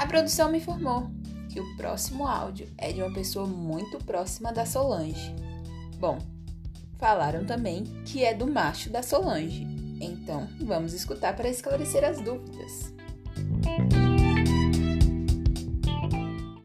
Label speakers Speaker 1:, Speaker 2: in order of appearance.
Speaker 1: A produção me informou que o próximo áudio é de uma pessoa muito próxima da Solange. Bom, falaram também que é do macho da Solange. Então, vamos escutar para esclarecer as dúvidas.